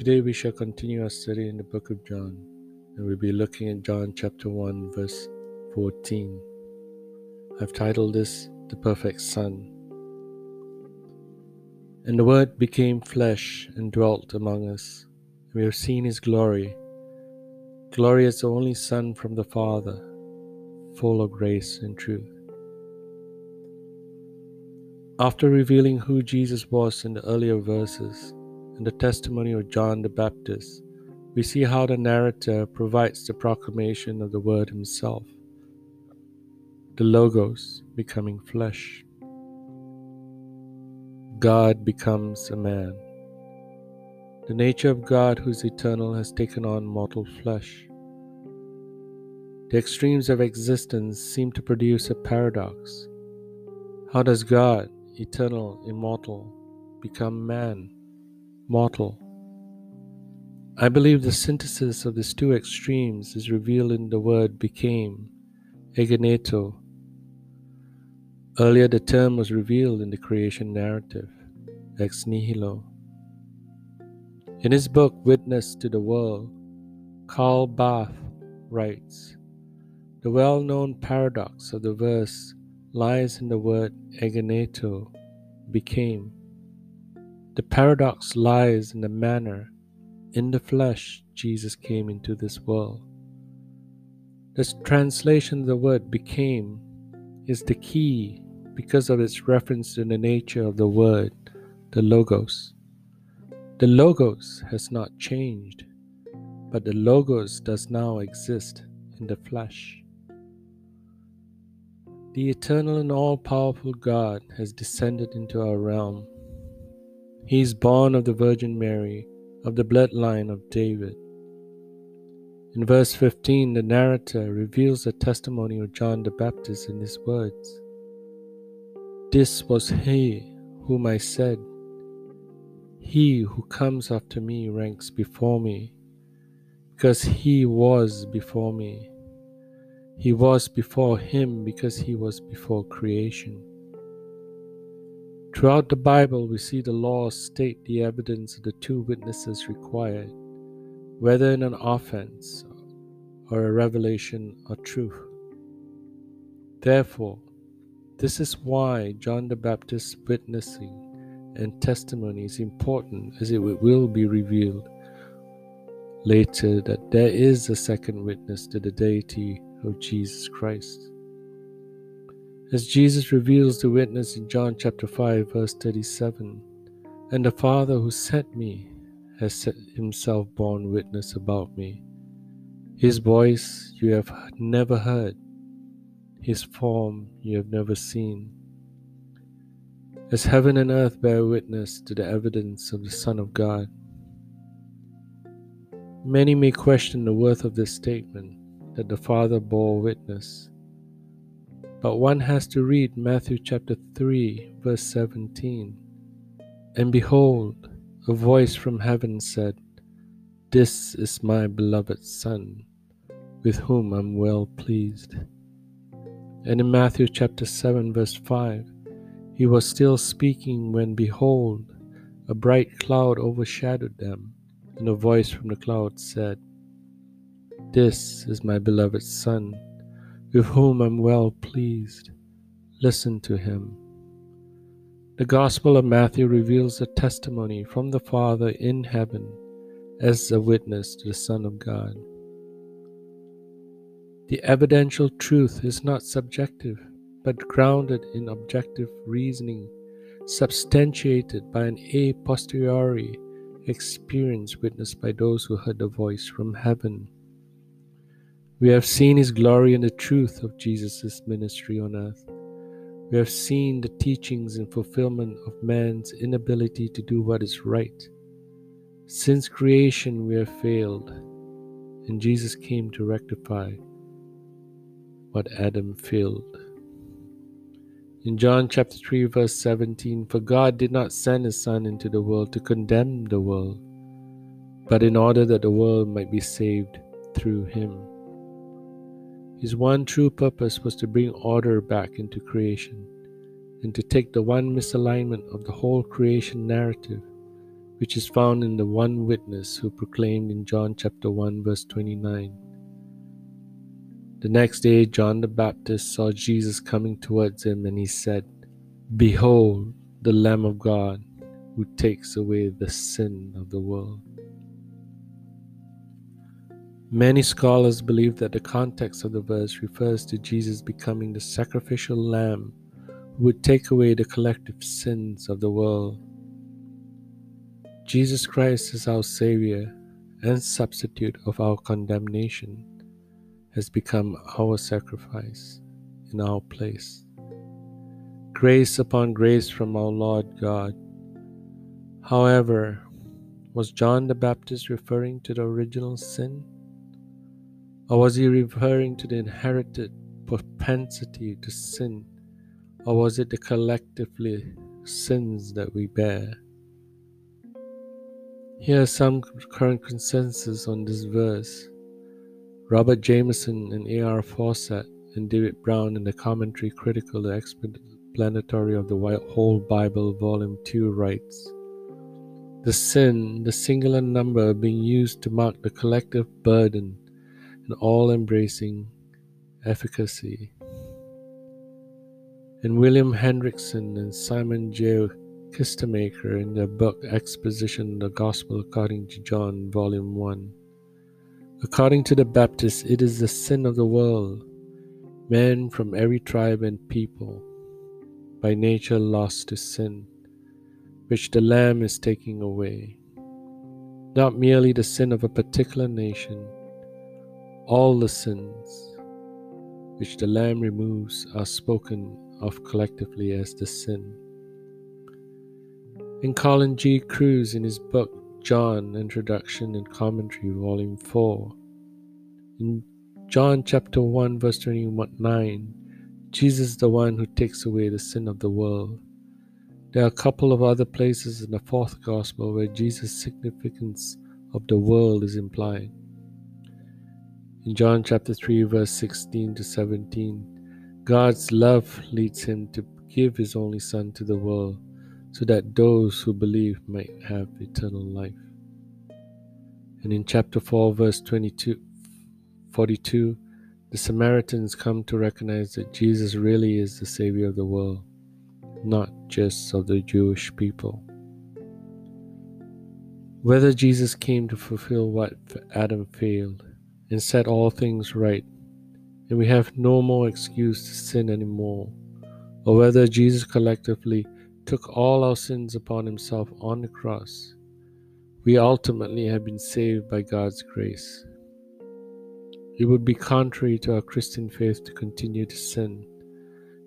Today we shall continue our study in the book of John, and we'll be looking at John chapter 1, verse 14. I've titled this The Perfect Son. And the Word became flesh and dwelt among us. And we have seen his glory, glory as the only Son from the Father, full of grace and truth. After revealing who Jesus was in the earlier verses and the testimony of John the Baptist, we see how the narrator provides the proclamation of the Word Himself, the Logos becoming flesh. God becomes a man. The nature of God, who is eternal, has taken on mortal flesh. The extremes of existence seem to produce a paradox. How does God, eternal, immortal, become man, mortal. I believe the synthesis of these two extremes is revealed in the word became, egeneto. Earlier, the term was revealed in the creation narrative, ex nihilo. In his book, Witness to the Word, Karl Barth writes The well known paradox of the verse lies in the word egeneto, became. The paradox lies in the manner, in the flesh, Jesus came into this world. This translation of the word became is the key because of its reference to the nature of the word, the Logos. The Logos has not changed, but the Logos does now exist in the flesh. The eternal and all powerful God has descended into our realm. He is born of the Virgin Mary, of the bloodline of David. In verse 15, the narrator reveals the testimony of John the Baptist in his words This was he whom I said, He who comes after me ranks before me, because he was before me. He was before him because he was before creation. Throughout the Bible, we see the laws state the evidence of the two witnesses required, whether in an offense or a revelation or truth. Therefore, this is why John the Baptist's witnessing and testimony is important as it will be revealed later that there is a second witness to the deity of Jesus Christ. As Jesus reveals the witness in John chapter 5 verse 37, and the Father who sent me has set himself borne witness about me. His voice you have never heard, his form you have never seen. As heaven and earth bear witness to the evidence of the Son of God, many may question the worth of this statement that the Father bore witness. But one has to read Matthew chapter 3, verse 17. And behold, a voice from heaven said, This is my beloved Son, with whom I'm well pleased. And in Matthew chapter 7, verse 5, he was still speaking when, behold, a bright cloud overshadowed them, and a voice from the cloud said, this is my beloved Son, with whom I'm well pleased. Listen to him. The Gospel of Matthew reveals a testimony from the Father in heaven as a witness to the Son of God. The evidential truth is not subjective, but grounded in objective reasoning, substantiated by an a posteriori experience witnessed by those who heard the voice from heaven. We have seen his glory and the truth of Jesus' ministry on earth. We have seen the teachings and fulfillment of man's inability to do what is right. Since creation, we have failed, and Jesus came to rectify what Adam failed. In John chapter 3, verse 17, For God did not send his Son into the world to condemn the world, but in order that the world might be saved through him. His one true purpose was to bring order back into creation and to take the one misalignment of the whole creation narrative, which is found in the one witness who proclaimed in John chapter 1 verse 29. The next day John the Baptist saw Jesus coming towards him and he said, Behold the Lamb of God who takes away the sin of the world. Many scholars believe that the context of the verse refers to Jesus becoming the sacrificial lamb who would take away the collective sins of the world. Jesus Christ is our Savior and substitute of our condemnation, has become our sacrifice in our place. Grace upon grace from our Lord God. However, was John the Baptist referring to the original sin? Or was he referring to the inherited propensity to sin? Or was it the collectively sins that we bear? Here are some current consensus on this verse. Robert Jamieson and A.R. Fausset and David Brown in the commentary critical the explanatory of the whole Bible, Volume 2, writes The sin, the singular number being used to mark the collective burden and all embracing efficacy. And William Hendriksen and Simon J. Kistemaker in their book Exposition of the Gospel according to John, Volume 1. According to the Baptists, it is the sin of the world, men from every tribe and people, by nature lost to sin, which the Lamb is taking away. Not merely the sin of a particular nation, all the sins which the Lamb removes are spoken of collectively as the sin in Colin G. Kruse in his book John Introduction and Commentary, Volume 4. In John chapter 1, verse 29, Jesus is the one who takes away the sin of the world. There are a couple of other places in the fourth gospel where Jesus' significance of the world is implied. In John chapter 3, verse 16 to 17, God's love leads him to give his only Son to the world so that those who believe might have eternal life. And in chapter 4, verse 22, 42, the Samaritans come to recognize that Jesus really is the Savior of the world, not just of the Jewish people. Whether Jesus came to fulfill what Adam failed and set all things right, and we have no more excuse to sin anymore, or whether Jesus collectively took all our sins upon himself on the cross, we ultimately have been saved by God's grace. It would be contrary to our Christian faith to continue to sin,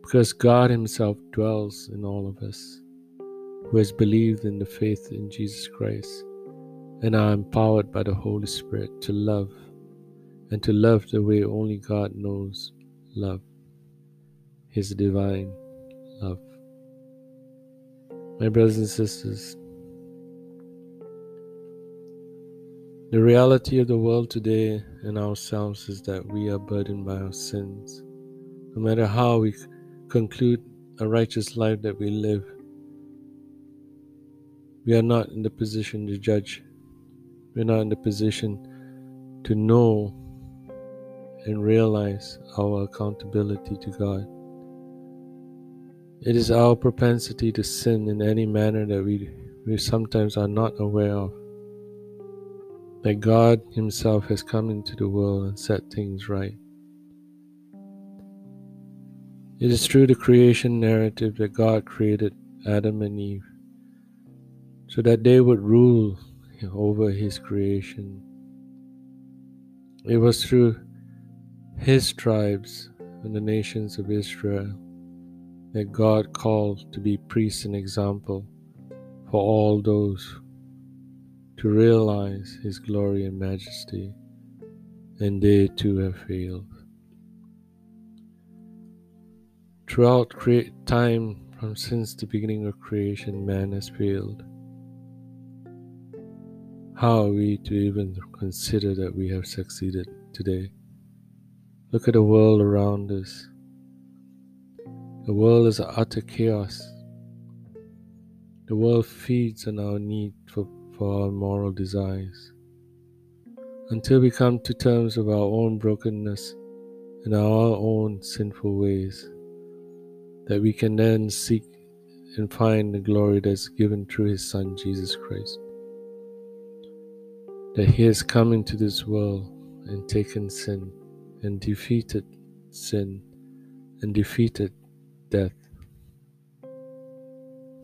because God Himself dwells in all of us who has believed in the faith in Jesus Christ and are empowered by the Holy Spirit to love and to love the way only God knows love, His divine love. My brothers and sisters, the reality of the world today and ourselves is that we are burdened by our sins. No matter how we conclude a righteous life that we live, we are not in the position to judge. We're not in the position to know and realize our accountability to God. It is our propensity to sin in any manner that we, we sometimes are not aware of. That God Himself has come into the world and set things right. It is through the creation narrative that God created Adam and Eve so that they would rule over His creation. It was through His tribes and the nations of Israel that God called to be priests and example for all those to realize His glory and majesty, and they too have failed. Throughout time, from since the beginning of creation, man has failed. How are we to even consider that we have succeeded today? Look at the world around us. The world is utter chaos. The world feeds on our need for for our moral desires until we come to terms with our own brokenness and our own sinful ways, that we can then seek and find the glory that's given through His Son Jesus Christ. That He has come into this world and taken sin and defeated sin and defeated death.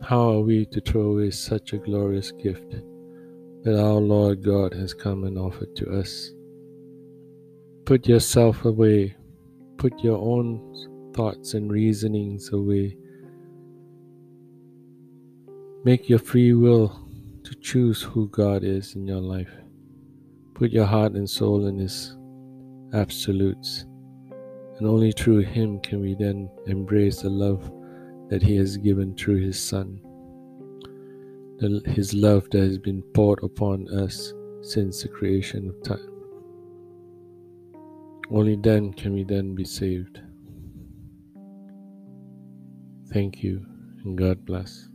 How are we to throw away such a glorious gift that our Lord God has come and offered to us? Put yourself away, put your own thoughts and reasonings away. Make your free will to choose who God is in your life. Put your heart and soul in His absolutes. And only through Him can we then embrace the love that He has given through His Son. The, his love that has been poured upon us since the creation of time. Only then can we then be saved. Thank you and God bless.